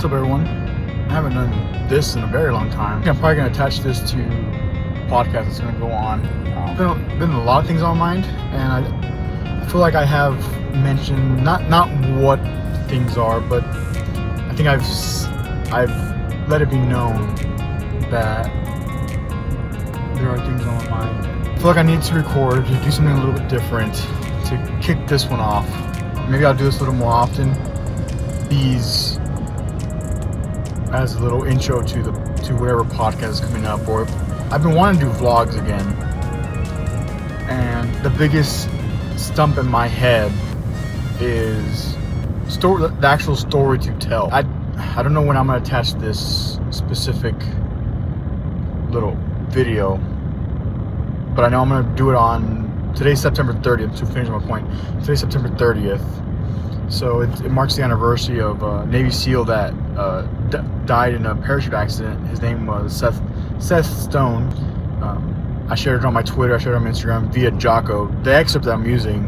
What's up, everyone? I haven't done this in a very long time. I'm probably gonna attach this to a podcast that's gonna go on. Um, been, been a lot of things on my mind, and I, I feel like I have mentioned not not what things are, but I think I've I've let it be known that there are things on my mind. I feel like I need to record to do something a little bit different to kick this one off. Maybe I'll do this a little more often. These as a little intro to the to whatever podcast is coming up. Or I've been wanting to do vlogs again, and the biggest stump in my head is story, the actual story to tell. I I don't know when I'm gonna attach this specific little video, but I know I'm gonna do it on today's September 30th. To finish my point, today's September 30th. So it, it marks the anniversary of a Navy SEAL that uh, died in a parachute accident. His name was Seth Seth Stone. Um, I shared it on my Twitter. I shared it on Instagram via Jocko. The excerpt that I'm using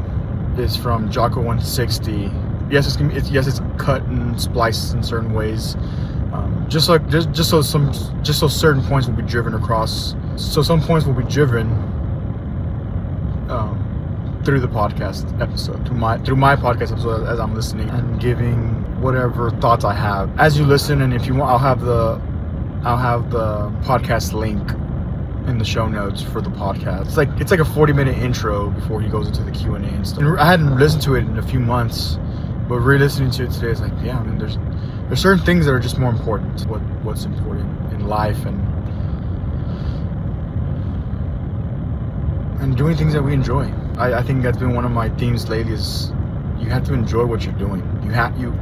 is from Jocko 160. Yes, it's, it's yes, it's cut and spliced in certain ways. Um, just like just just so some just so certain points will be driven across. So some points will be driven. Um, through the podcast episode, through my through my podcast episode as I'm listening and giving whatever thoughts I have as you listen. And if you want, I'll have the I'll have the podcast link in the show notes for the podcast. It's like it's like a 40 minute intro before he goes into the Q and A and stuff. And I hadn't listened to it in a few months, but re-listening to it today is like, yeah, I mean, there's there's certain things that are just more important. What what's important in life and and doing things that we enjoy. I, I think that's been one of my themes lately. Is you have to enjoy what you're doing. You have you.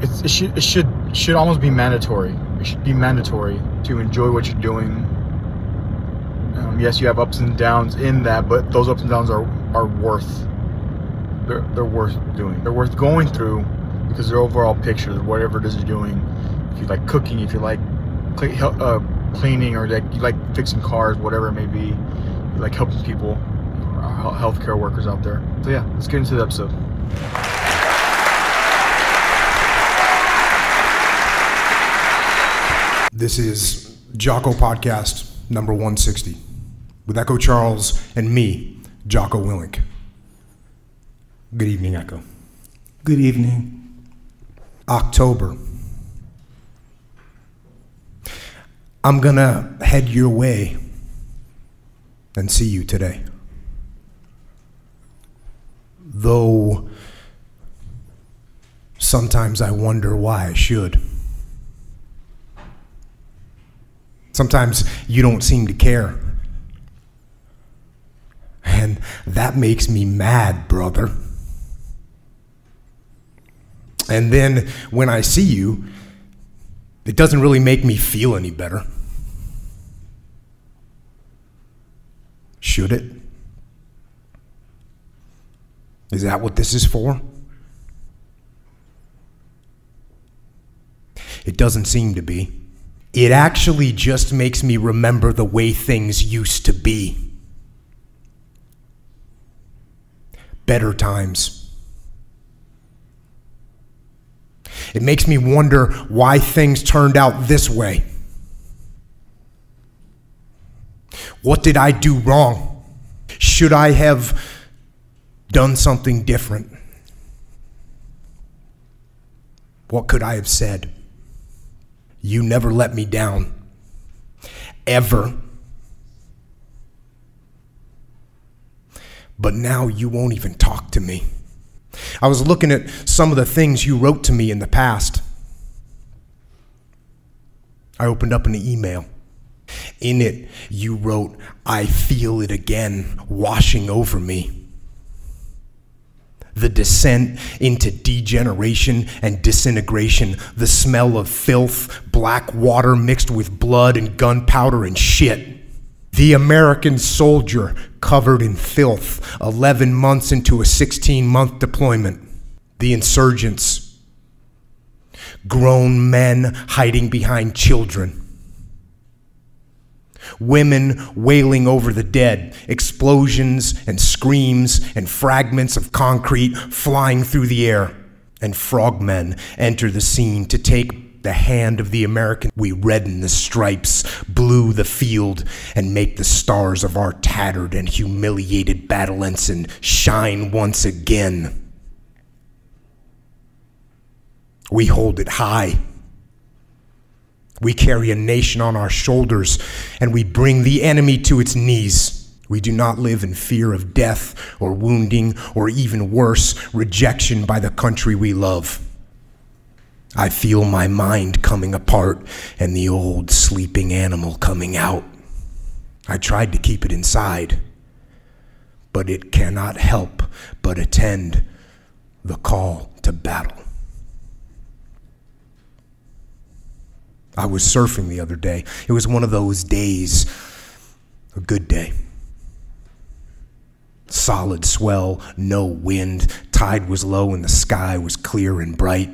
It should it should should almost be mandatory. It should be mandatory to enjoy what you're doing. Um, yes, you have ups and downs in that, but those ups and downs are are worth. They're they're worth doing. They're worth going through because their overall picture, whatever it is you're doing. If you like cooking, if you like uh, cleaning, or like you like fixing cars, whatever it may be, like helping people, uh, healthcare workers out there. So yeah, let's get into the episode. This is Jocko Podcast number 160 with Echo Charles and me, Jocko Willink. Good evening, Echo. Good evening. October. I'm gonna head your way and see you today. Though sometimes I wonder why I should. Sometimes you don't seem to care. And that makes me mad, brother. And then when I see you, it doesn't really make me feel any better. Should it? Is that what this is for? It doesn't seem to be. It actually just makes me remember the way things used to be. Better times. It makes me wonder why things turned out this way. What did I do wrong? Should I have done something different? What could I have said? You never let me down. Ever. But now you won't even talk to me. I was looking at some of the things you wrote to me in the past. I opened up an email. In it, you wrote, I feel it again washing over me. The descent into degeneration and disintegration, the smell of filth, black water mixed with blood and gunpowder and shit. The American soldier covered in filth, 11 months into a 16 month deployment. The insurgents, grown men hiding behind children. Women wailing over the dead, explosions and screams and fragments of concrete flying through the air. and frogmen enter the scene to take the hand of the American. We redden the stripes, blue the field, and make the stars of our tattered and humiliated battle ensign shine once again. We hold it high. We carry a nation on our shoulders, and we bring the enemy to its knees. We do not live in fear of death or wounding or even worse, rejection by the country we love. I feel my mind coming apart and the old sleeping animal coming out. I tried to keep it inside, but it cannot help but attend the call to battle. I was surfing the other day. It was one of those days, a good day solid swell, no wind, tide was low, and the sky was clear and bright.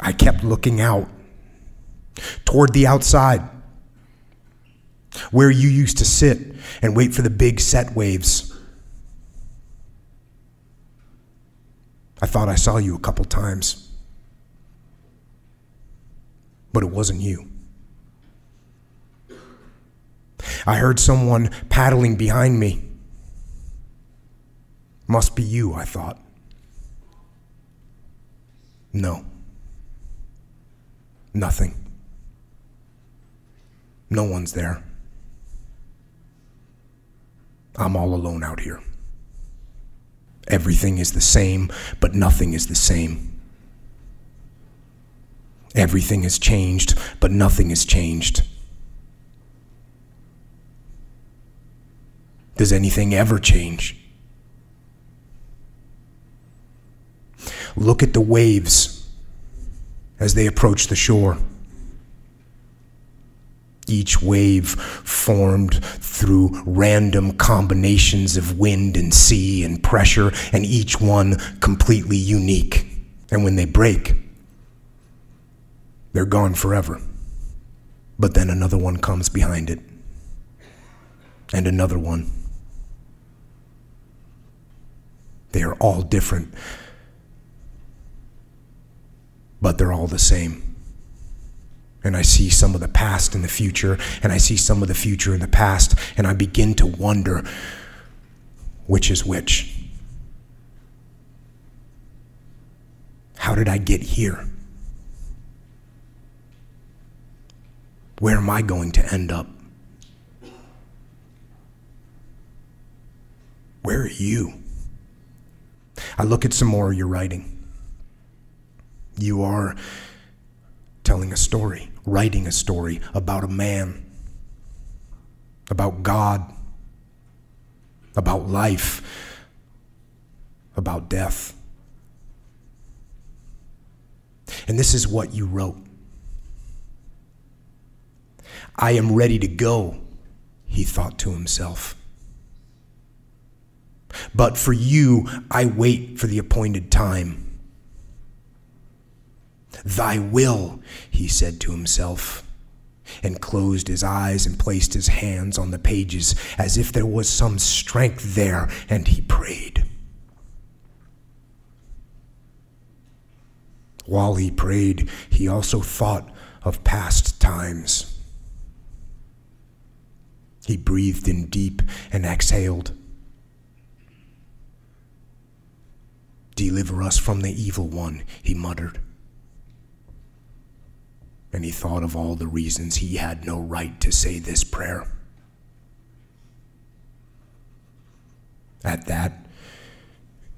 I kept looking out toward the outside, where you used to sit and wait for the big set waves. I thought I saw you a couple times, but it wasn't you. I heard someone paddling behind me. Must be you, I thought. No. Nothing. No one's there. I'm all alone out here. Everything is the same, but nothing is the same. Everything has changed, but nothing has changed. Does anything ever change? Look at the waves as they approach the shore. Each wave formed through random combinations of wind and sea and pressure, and each one completely unique. And when they break, they're gone forever. But then another one comes behind it, and another one. They are all different but they're all the same. And I see some of the past in the future, and I see some of the future in the past, and I begin to wonder which is which. How did I get here? Where am I going to end up? Where are you? I look at some more of your writing. You are telling a story, writing a story about a man, about God, about life, about death. And this is what you wrote. I am ready to go, he thought to himself. But for you, I wait for the appointed time. Thy will, he said to himself, and closed his eyes and placed his hands on the pages as if there was some strength there, and he prayed. While he prayed, he also thought of past times. He breathed in deep and exhaled. Deliver us from the evil one, he muttered and he thought of all the reasons he had no right to say this prayer. At that,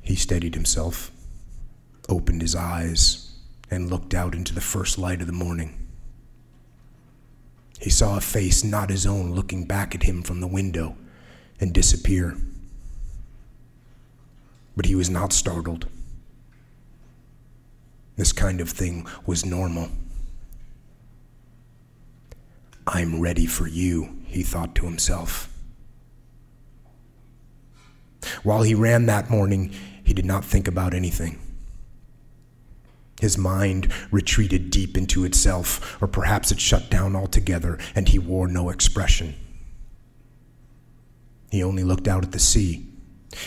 he steadied himself, opened his eyes, and looked out into the first light of the morning. He saw a face not his own looking back at him from the window and disappear. But he was not startled. This kind of thing was normal. I'm ready for you, he thought to himself. While he ran that morning, he did not think about anything. His mind retreated deep into itself, or perhaps it shut down altogether, and he wore no expression. He only looked out at the sea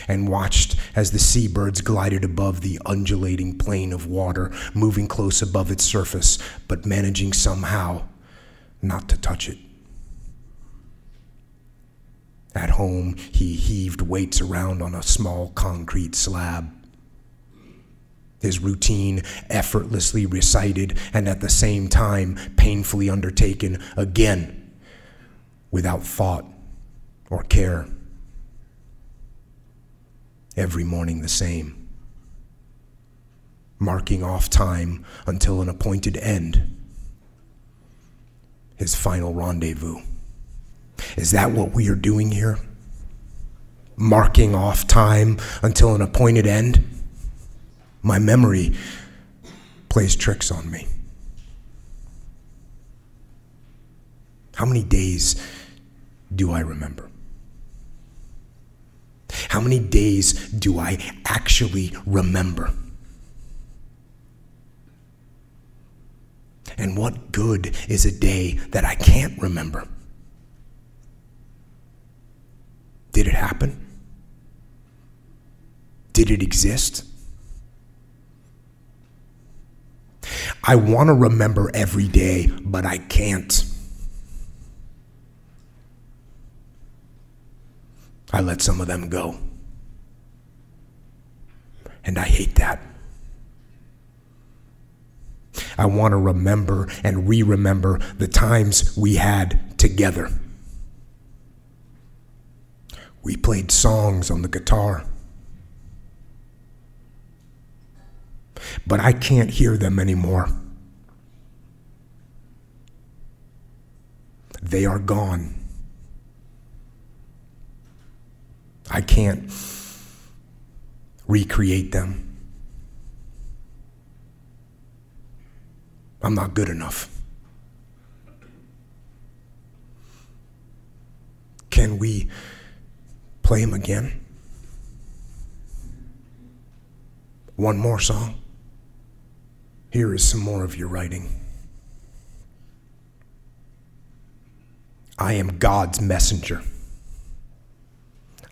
and watched as the seabirds glided above the undulating plain of water, moving close above its surface, but managing somehow not to touch it. At home, he heaved weights around on a small concrete slab. His routine effortlessly recited and at the same time painfully undertaken again without thought or care. Every morning the same, marking off time until an appointed end, his final rendezvous. Is that what we are doing here? Marking off time until an appointed end? My memory plays tricks on me. How many days do I remember? How many days do I actually remember? And what good is a day that I can't remember? Did it happen? Did it exist? I want to remember every day, but I can't. I let some of them go. And I hate that. I want to remember and re remember the times we had together. We played songs on the guitar. But I can't hear them anymore. They are gone. I can't recreate them. I'm not good enough. Can we play them again? One more song. Here is some more of your writing. I am God's messenger.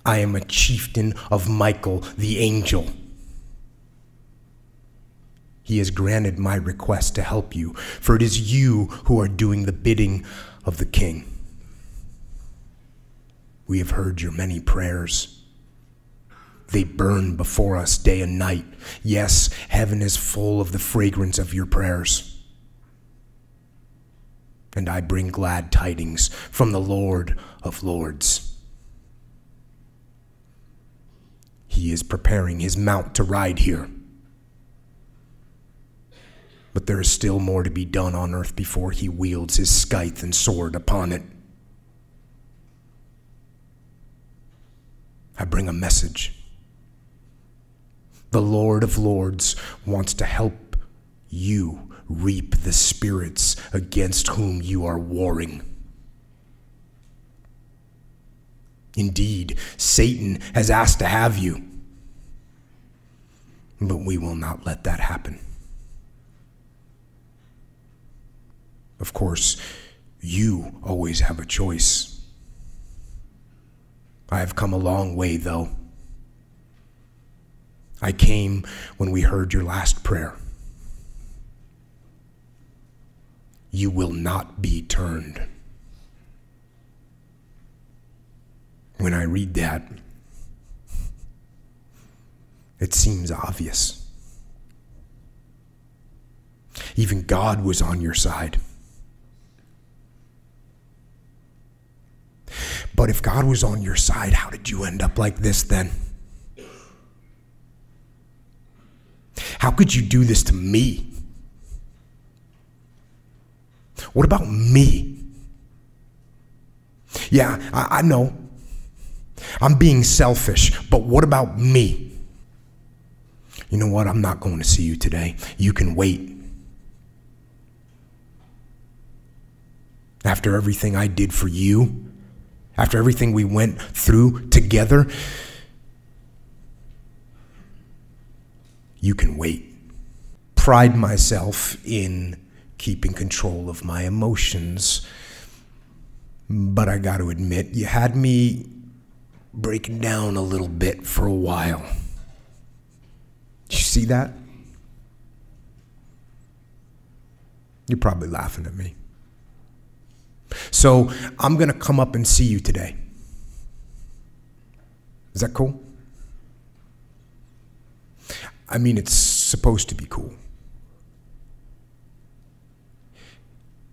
I am a chieftain of Michael the angel. He has granted my request to help you, for it is you who are doing the bidding of the king. We have heard your many prayers. They burn before us day and night. Yes, heaven is full of the fragrance of your prayers. And I bring glad tidings from the Lord of Lords. He is preparing his mount to ride here. But there is still more to be done on earth before he wields his scythe and sword upon it. I bring a message. The Lord of Lords wants to help you reap the spirits against whom you are warring. Indeed, Satan has asked to have you. But we will not let that happen. Of course, you always have a choice. I have come a long way, though. I came when we heard your last prayer. You will not be turned. When I read that, it seems obvious. Even God was on your side. But if God was on your side, how did you end up like this then? How could you do this to me? What about me? Yeah, I, I know. I'm being selfish, but what about me? You know what? I'm not going to see you today. You can wait. After everything I did for you, after everything we went through together, you can wait. Pride myself in keeping control of my emotions. But I got to admit, you had me breaking down a little bit for a while. You see that? You're probably laughing at me. So I'm going to come up and see you today. Is that cool? I mean, it's supposed to be cool.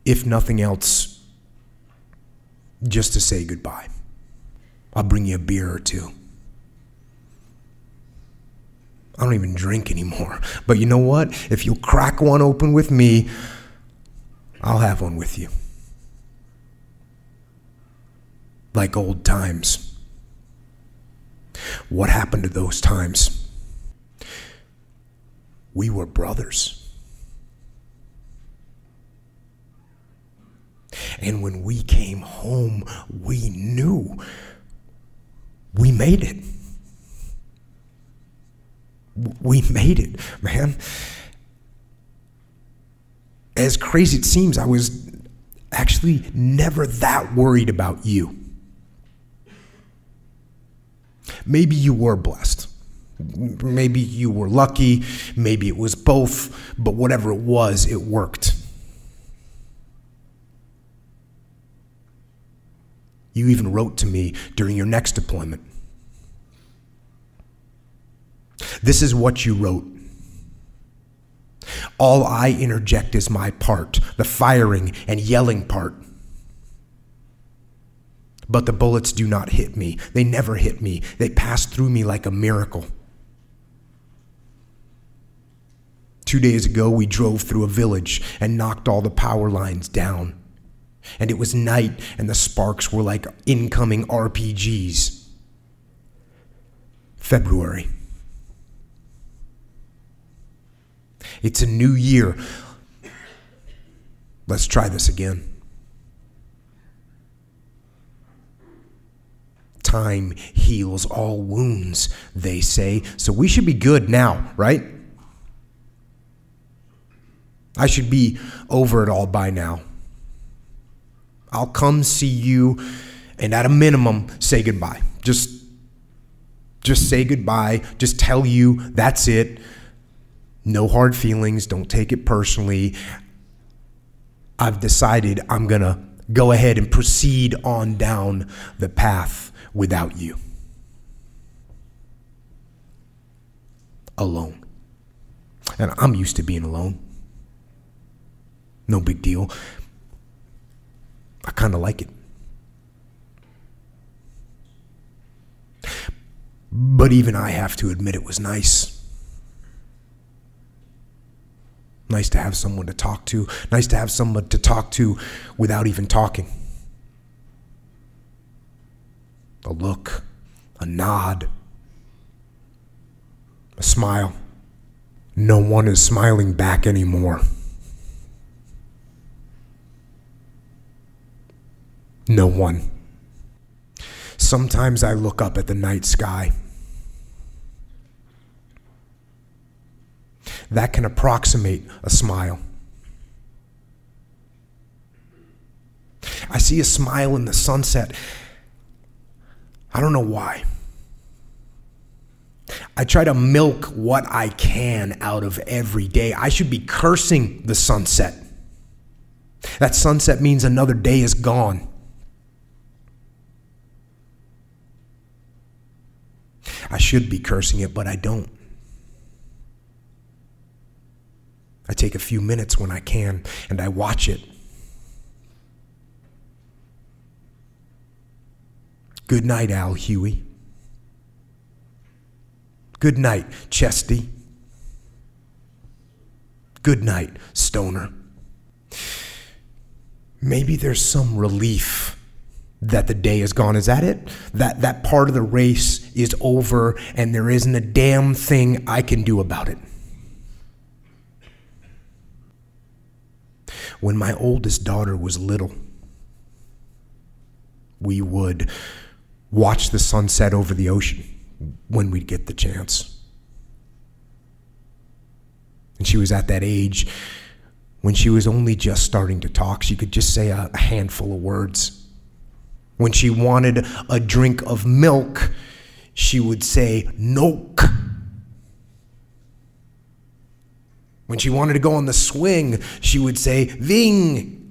If nothing else, just to say goodbye. I'll bring you a beer or two. I don't even drink anymore. But you know what? If you'll crack one open with me, I'll have one with you. Like old times. What happened to those times? We were brothers. And when we came home, we knew we made it. We made it, man. As crazy it seems, I was actually never that worried about you. Maybe you were blessed. Maybe you were lucky. Maybe it was both. But whatever it was, it worked. You even wrote to me during your next deployment. This is what you wrote. All I interject is my part, the firing and yelling part. But the bullets do not hit me. They never hit me. They pass through me like a miracle. Two days ago, we drove through a village and knocked all the power lines down and it was night, and the sparks were like incoming RPGs. February. It's a new year. Let's try this again. Time heals all wounds, they say, so we should be good now, right? I should be over it all by now. I'll come see you and at a minimum say goodbye. Just just say goodbye. Just tell you that's it. No hard feelings. Don't take it personally. I've decided I'm going to go ahead and proceed on down the path without you. Alone. And I'm used to being alone. No big deal. I kind of like it. But even I have to admit it was nice. Nice to have someone to talk to. Nice to have someone to talk to without even talking. A look, a nod, a smile. No one is smiling back anymore. No one. Sometimes I look up at the night sky. That can approximate a smile. I see a smile in the sunset. I don't know why. I try to milk what I can out of every day. I should be cursing the sunset. That sunset means another day is gone. I should be cursing it, but I don't. I take a few minutes when I can and I watch it. Good night, Al Huey. Good night, Chesty. Good night, Stoner. Maybe there's some relief that the day is gone. Is that it? That that part of the race is over and there isn't a damn thing I can do about it. When my oldest daughter was little, we would watch the sunset over the ocean when we'd get the chance. And she was at that age when she was only just starting to talk. She could just say a, a handful of words When she wanted a drink of milk, she would say, Noke. When she wanted to go on the swing, she would say, Ving.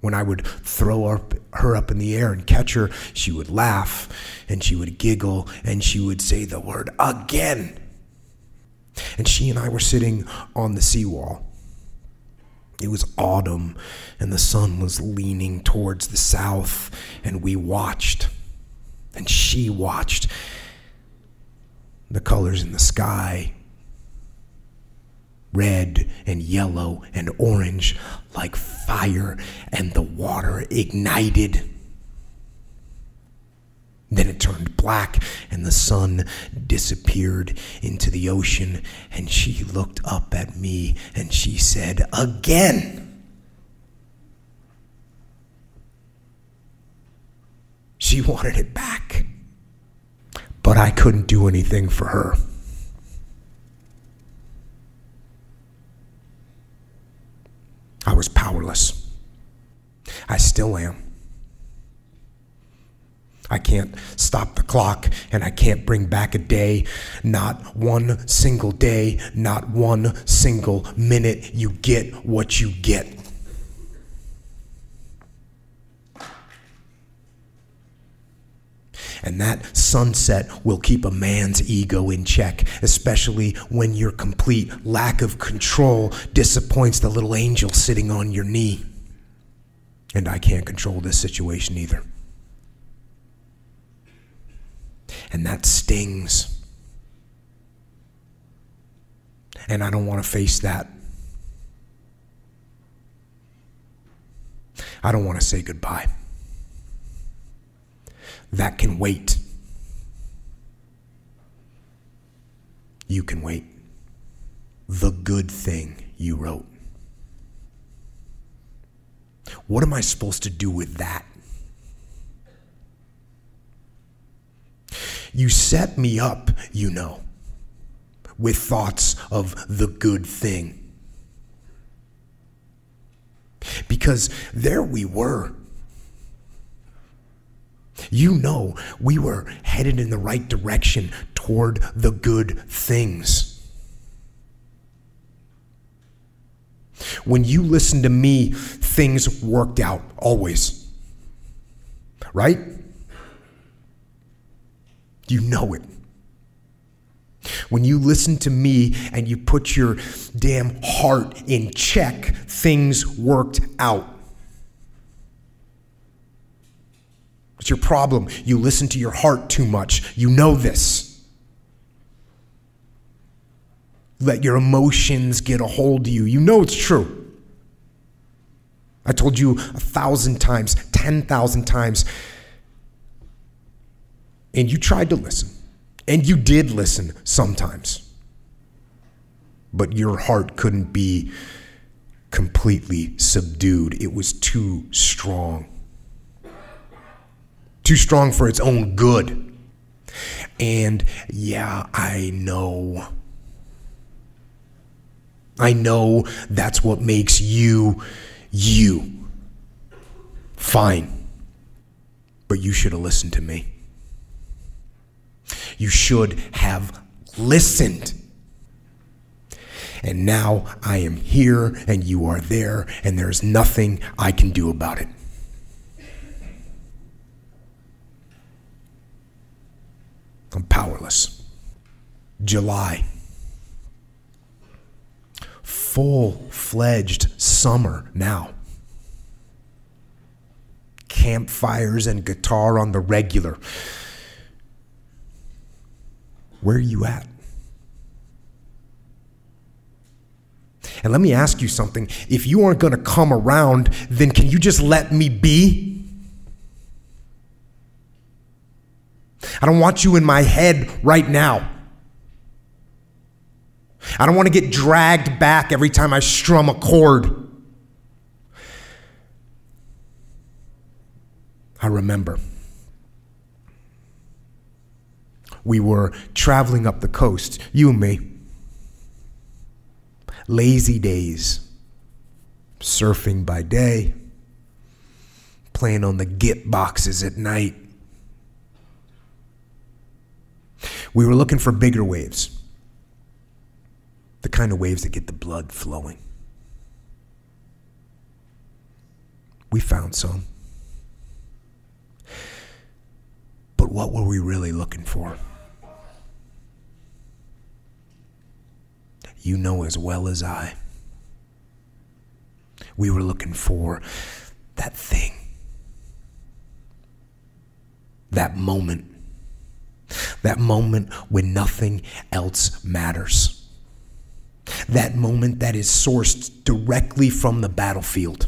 When I would throw up, her up in the air and catch her, she would laugh and she would giggle and she would say the word again. And she and I were sitting on the seawall. It was autumn and the sun was leaning towards the south, and we watched. And she watched the colors in the sky red and yellow and orange like fire, and the water ignited. Then it turned black, and the sun disappeared into the ocean. And she looked up at me and she said, Again. She wanted it back. But I couldn't do anything for her. I was powerless. I still am. I can't stop the clock and I can't bring back a day. Not one single day, not one single minute. You get what you get. And that sunset will keep a man's ego in check, especially when your complete lack of control disappoints the little angel sitting on your knee. And I can't control this situation either. And that stings. And I don't want to face that. I don't want to say goodbye that can wait. You can wait. The good thing you wrote. What am I supposed to do with that? You set me up, you know, with thoughts of the good thing. Because there we were you know we were headed in the right direction toward the good things. When you listen to me, things worked out always. Right? You know it. When you listen to me and you put your damn heart in check, things worked out. It's your problem? You listen to your heart too much. You know this. Let your emotions get a hold of you. You know it's true. I told you a thousand times, 10,000 times. And you tried to listen. And you did listen sometimes. But your heart couldn't be completely subdued, it was too strong too strong for its own good. And yeah, I know. I know that's what makes you you. Fine. But you should have listened to me. You should have listened. And now I am here and you are there, and there's nothing I can do about it. I'm powerless. July. Full fledged summer now. Campfires and guitar on the regular. Where are you at? And let me ask you something. If you aren't going to come around, then can you just let me be? I don't want you in my head right now. I don't want to get dragged back every time I strum a chord. I remember. We were traveling up the coast, you and me. Lazy days, surfing by day, playing on the git boxes at night. We were looking for bigger waves, the kind of waves that get the blood flowing. We found some. But what were we really looking for? You know as well as I. We were looking for that thing, that moment, that moment when nothing else matters, that moment that is sourced directly from the battlefield.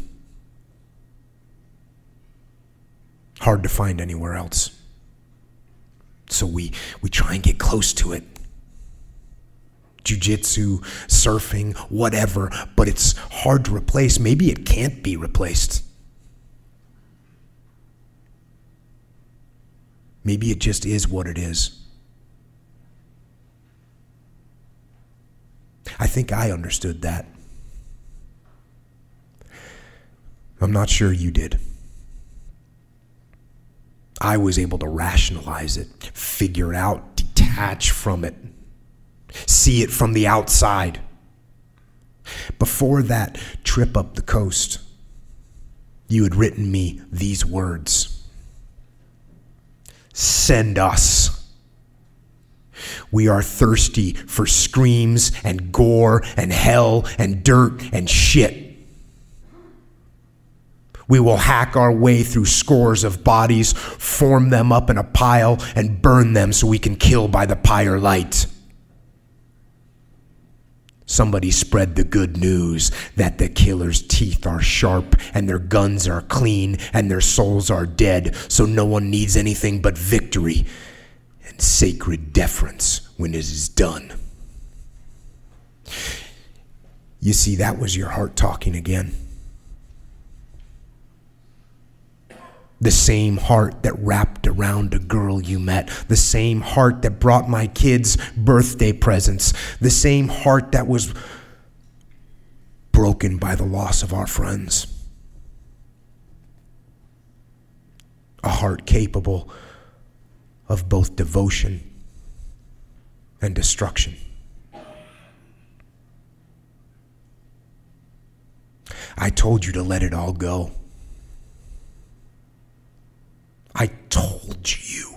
Hard to find anywhere else. So we, we try and get close to it jujitsu, surfing, whatever, but it's hard to replace. Maybe it can't be replaced. Maybe it just is what it is. I think I understood that. I'm not sure you did. I was able to rationalize it, figure it out, detach from it, see it from the outside. Before that trip up the coast, you had written me these words Send us. We are thirsty for screams and gore and hell and dirt and shit. We will hack our way through scores of bodies, form them up in a pile, and burn them so we can kill by the pyre light. Somebody spread the good news that the killer's teeth are sharp and their guns are clean and their souls are dead, so no one needs anything but victory and sacred deference when it is done. You see, that was your heart talking again. The same heart that wrapped around a girl you met. The same heart that brought my kids birthday presents. The same heart that was broken by the loss of our friends. A heart capable of both devotion and destruction. I told you to let it all go. I told you.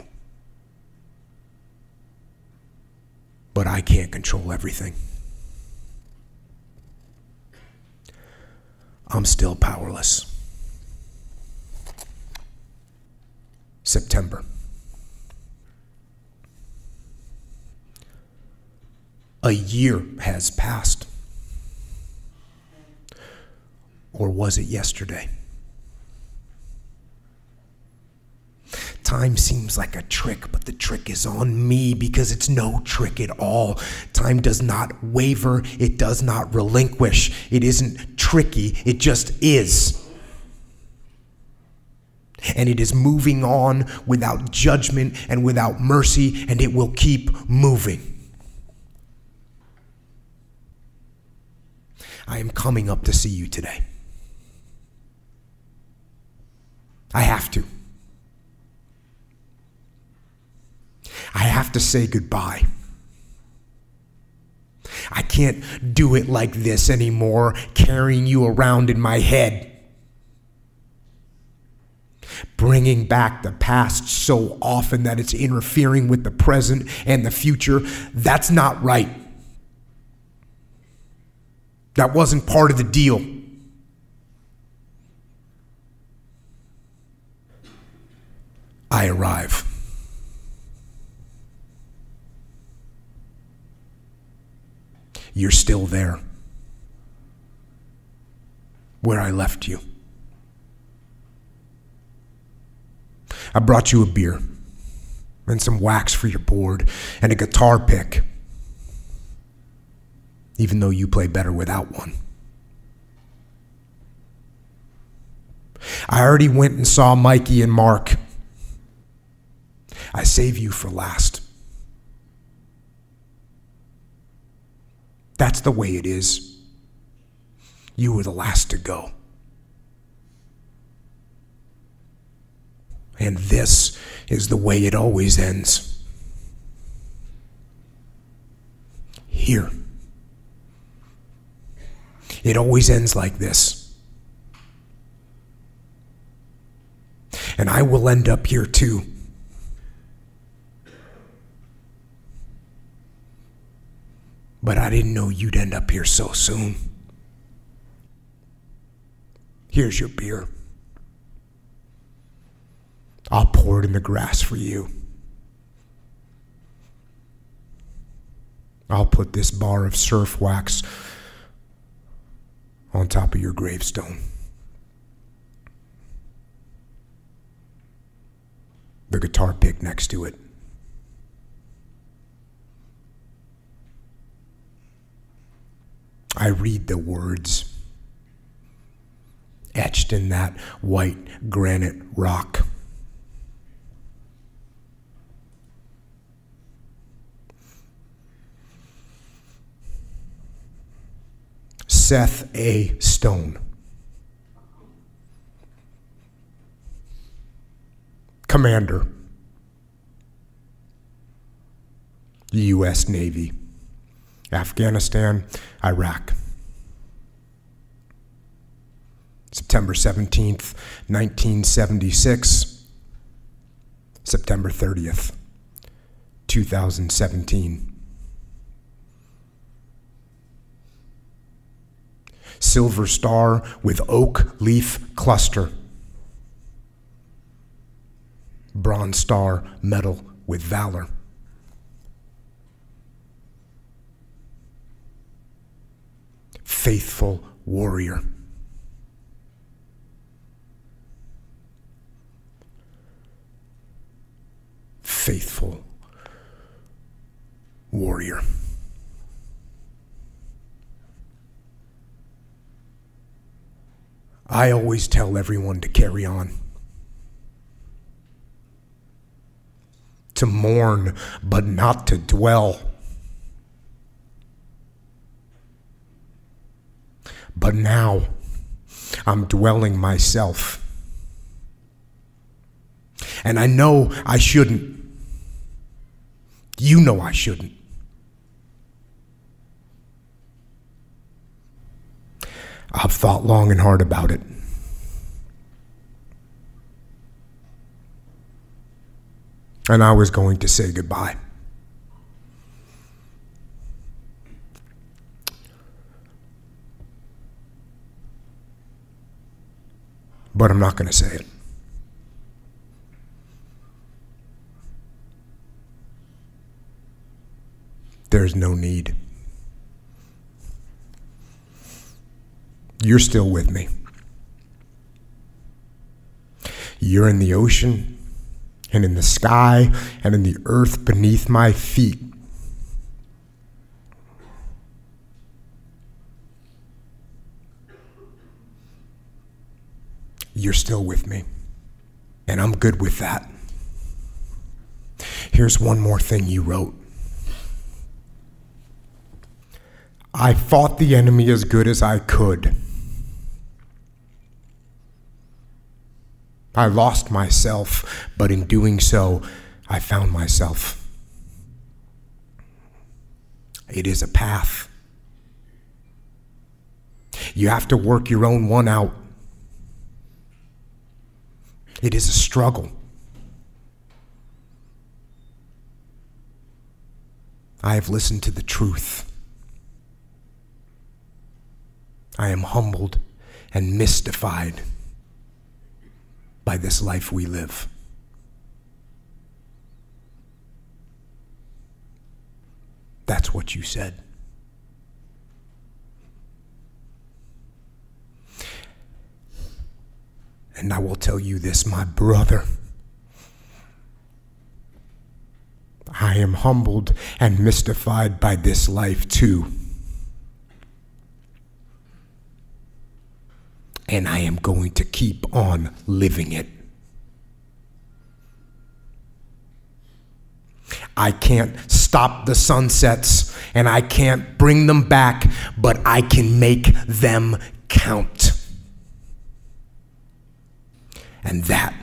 But I can't control everything. I'm still powerless. September. A year has passed. Or was it yesterday? Time seems like a trick, but the trick is on me because it's no trick at all. Time does not waver, it does not relinquish. It isn't tricky, it just is. And it is moving on without judgment and without mercy, and it will keep moving. I am coming up to see you today. I have to. I have to say goodbye. I can't do it like this anymore, carrying you around in my head. Bringing back the past so often that it's interfering with the present and the future, that's not right. That wasn't part of the deal. I arrive. You're still there where I left you. I brought you a beer and some wax for your board and a guitar pick, even though you play better without one. I already went and saw Mikey and Marc. I save you for last. That's the way it is. You were the last to go. And this is the way it always ends. Here. It always ends like this. And I will end up here too. But I didn't know you'd end up here so soon. Here's your beer. I'll pour it in the grass for you. I'll put this bar of surf wax on top of your gravestone. The guitar pick next to it. I read the words etched in that white granite rock. Seth A. Stone. Commander, U.S. Navy, Afghanistan, Iraq. September 17th, 1976, September 30th, 2017. Silver Star with oak leaf cluster. Bronze Star medal with valor. Faithful warrior. Faithful warrior. I always tell everyone to carry on. To mourn, but not to dwell. But now I'm dwelling myself. And I know I shouldn't. You know I shouldn't. I've thought long and hard about it. And I was going to say goodbye. But I'm not going to say it. There's no need. You're still with me. You're in the ocean and in the sky and in the earth beneath my feet. You're still with me. And I'm good with that. Here's one more thing you wrote. I fought the enemy as good as I could. I lost myself, but in doing so, I found myself. It is a path. You have to work your own one out. It is a struggle. I have listened to the truth. I am humbled and mystified by this life we live. That's what you said. And I will tell you this, my brother. I am humbled and mystified by this life too. And I am going to keep on living it. I can't stop the sunsets and I can't bring them back, but I can make them count. And that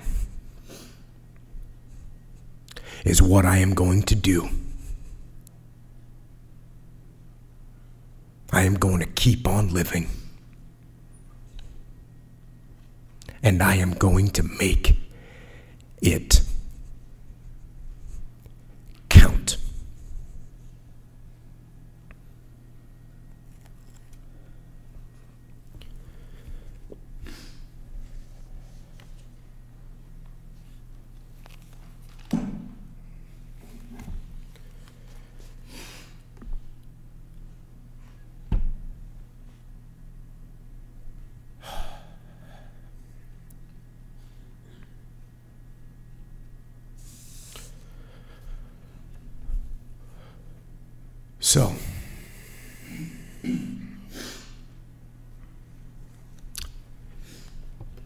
is what I am going to do. I am going to keep on living. And I am going to make it count. So,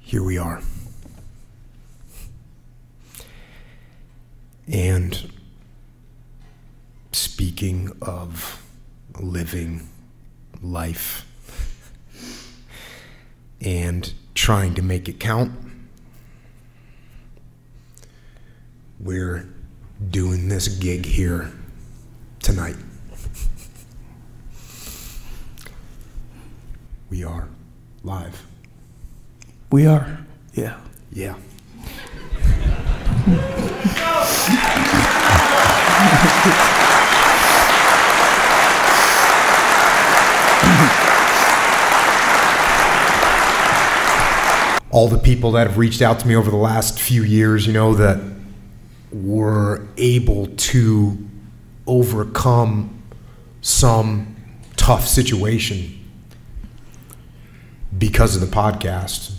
here we are. And speaking of living life and trying to make it count, we're doing this gig here tonight. We are live. We are. Yeah. Yeah. All the people that have reached out to me over the last few years, you know, that were able to overcome some tough situation because of the podcast.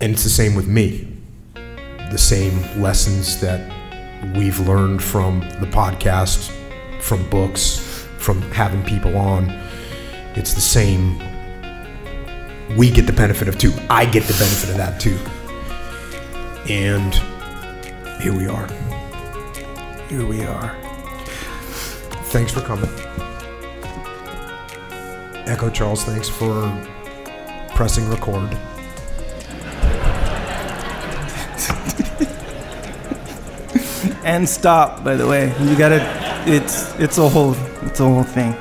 And it's the same with me. The same lessons that we've learned from the podcast, from books, from having people on. It's the same. We get the benefit of too. I get the benefit of that too. And here we are. Here we are. Thanks for coming. Echo Charles, thanks for pressing record. And stop, by the way. You gotta. It's it's a whole it's a whole thing.